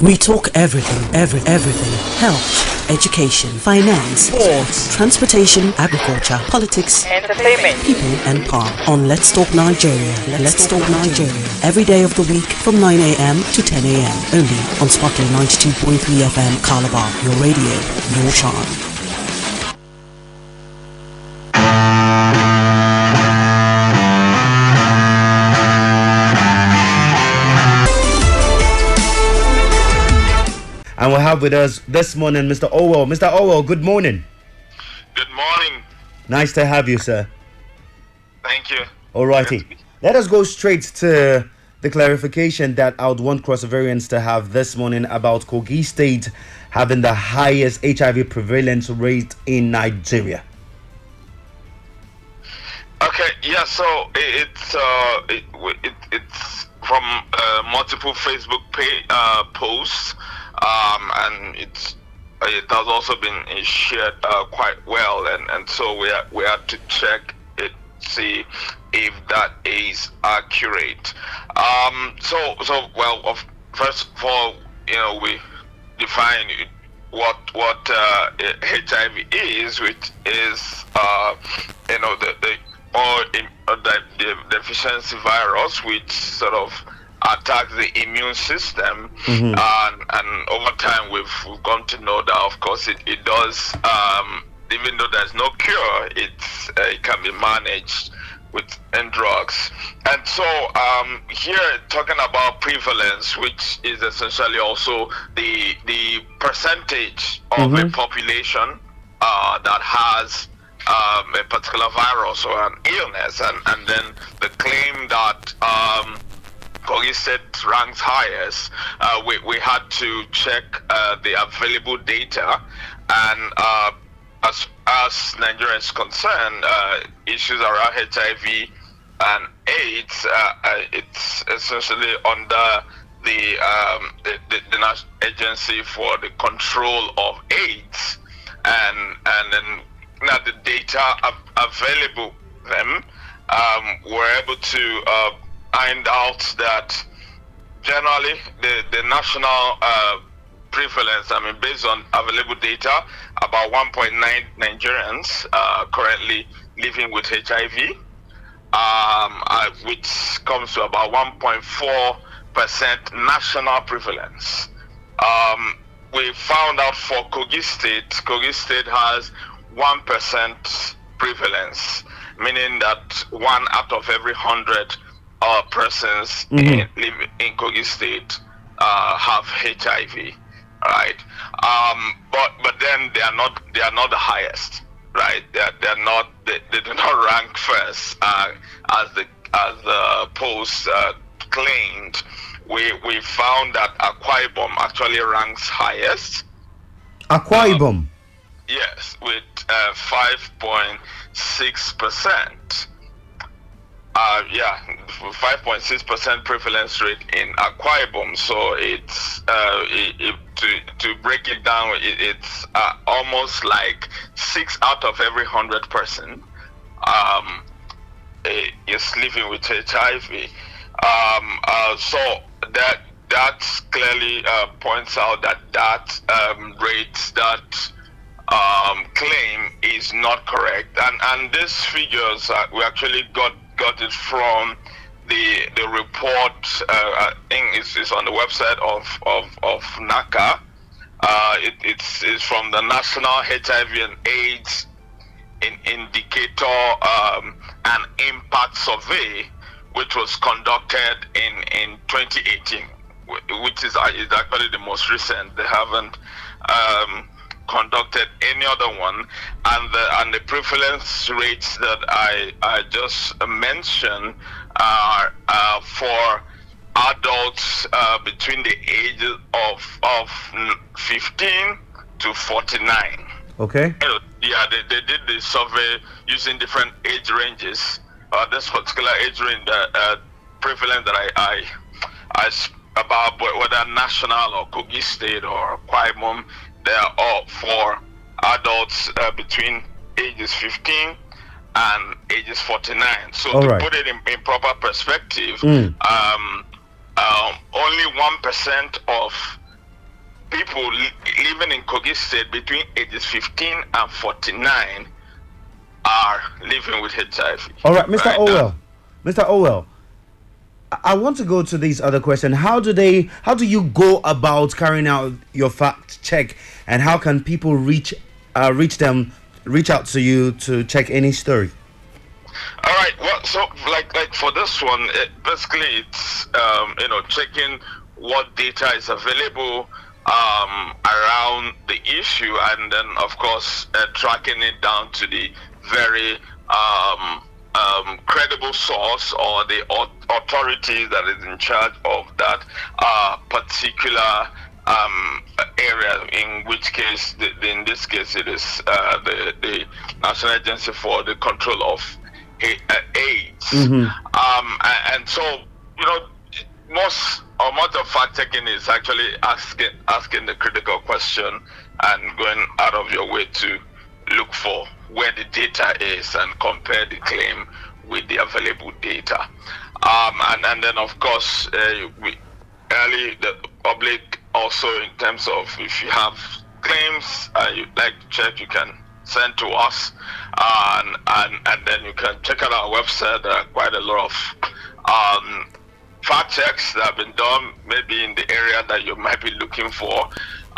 We talk everything, every, everything. Health, education, finance, sports, transportation, agriculture, politics, entertainment, people and power. On Let's Talk Nigeria. Let's, Talk, Nigeria. Every day of the week from 9 a.m. to 10 a.m. Only on Sparkling 92.3 FM Calabar. Your radio, your charm. And we have with us this morning Mr. Owell. Mr. Owell, good morning. Good morning. Nice to have you, sir. Thank you. Alrighty. Let us go straight to the clarification that I would want Cross Riverians to have this morning about Kogi State having the highest HIV prevalence rate in Nigeria. Okay, yeah, so it's uh, it, it, it's from uh, multiple Facebook pay, uh, posts um, and it's it has also been shared uh, quite well, and, and so we are, we have to check it, see if that is accurate. Um, so so well, of, first of all, you know we define what what uh, HIV is, which is uh, you know the the or uh, the, the deficiency virus, which sort of attacks the immune system mm-hmm. and, and over time we've, we've come to know that of course it, it does um, even though there's no cure it's, uh, it can be managed with and drugs and so um, here talking about prevalence which is essentially also the the percentage of mm-hmm. a population uh, that has um, a particular virus or an illness and, and then the claim that um, State ranks highest, uh, we, we had to check uh, the available data. And uh, as, as Nigeria is concerned, uh, issues around HIV and AIDS, uh, uh, it's essentially under the, um, the, the, the, National Agency for the Control of AIDS. And, and then now the data available them, um, we're able to find out that generally the, the national uh, prevalence, I mean, based on available data, about 1.9 Nigerians uh, currently living with HIV, um, uh, which comes to about 1.4% national prevalence. Um, we found out for Kogi State, Kogi State has 1% prevalence, meaning that one out of every 100 uh, persons mm-hmm. in, live in Kogi State uh, have HIV, right? Um, but but then they are not they are not the highest, right? They are, they are not they, they do not rank first uh, as the as the post uh, claimed. We we found that Akwa Ibom actually ranks highest. Akwa Ibom. Um, yes, with uh, five point six percent. Uh, yeah, 5.6% prevalence rate in Akwa Ibom. So it's uh, it, it, to to break it down, it, it's uh, almost like six out of every hundred person um, is living with HIV. Um, uh, so that that clearly uh, points out that that um, rate that um, claim is not correct, and and these figures uh, we actually got got it from the the report. Uh, I think it's, it's on the website of of, of NACA. Uh, it, it's, it's from the National HIV and AIDS in Indicator um, and Impact Survey, which was conducted in, in 2018, which is, uh, is actually the most recent. They haven't um, conducted any other one, and the and the prevalence rates that I I just mentioned for adults uh, between the ages of of 15 to 49. Okay. Yeah, they, they did the survey using different age ranges. Uh, this particular age range, uh, uh, prevalence that I I, I about whether national or Kogi State or Akwa Ibom they are all for adults uh, between ages 15 and ages 49. So all to right. put it in, in, proper perspective, mm. um, um, only one percent of people li- living in Kogi State between ages 15 and 49 are living with HIV. All right, Mr. now. Mr. Owell. I- I want to go to these other questions. How do they how do you go about carrying out your fact check and how can people reach uh, reach them reach out to you to check any story? All right. Well, so like like for this one, it, basically it's um, you know checking what data is available um, around the issue, and then of course uh, tracking it down to the very um, um, credible source or the au- authority that is in charge of that uh, particular um, area. In which case, the, the- in this case, it is uh, the the National Agency for the Control of uh, AIDS. Mhm. Um, and so you know, most or much of fact checking is actually asking asking the critical question and going out of your way to look for where the data is and compare the claim with the available data. Um, and, and then, of course, uh, we, early the public also in terms of if you have claims uh, you'd like to check, you can send to us, uh, and, and and then you can check out our website. There are quite a lot of um, fact checks that have been done, maybe in the area that you might be looking for,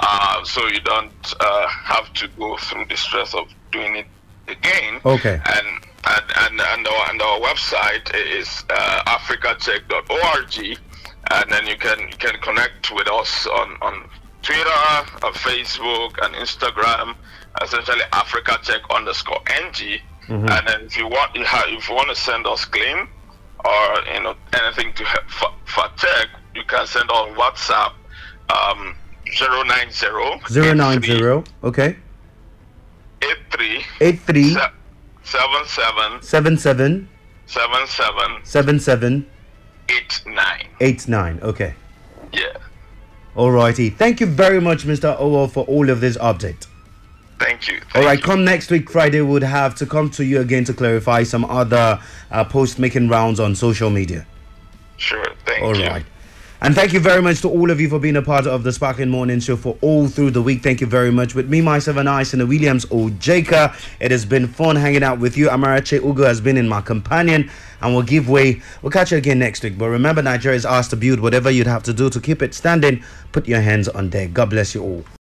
uh, so you don't uh, have to go through the stress of doing it again. Okay. And and and, and, our, and our website is uh, africacheck.org, and then you can you can connect with us on on Twitter, uh, Facebook, and Instagram. Essentially, Africa Check underscore NG. And then if you want you have, if you want to send us claim or you know anything to help for, for check, you can send on WhatsApp um 090 Zero nine zero. Okay. 83 Eight three se- 77 seven seven 77 seven 89. eight nine. Okay. Yeah. Alrighty. Thank you very much, Mr. Owell, for all of this update. Thank you. All Thank right, you. come next week, Friday, we'd have to come to you again to clarify some other uh, posts making rounds on social media. Sure. Thank All you. right. And thank you very much to all of you for being a part of the Sparkling Morning Show for all through the week. Thank you very much. With me, myself, and I, Senator Williams Ojeka. It has been fun hanging out with you. Amarache Ugo has been in my companion and we'll give way. We'll catch you again next week. But remember, Nigeria is asked to build whatever you'd have to do to keep it standing. Put your hands on deck. God bless you all.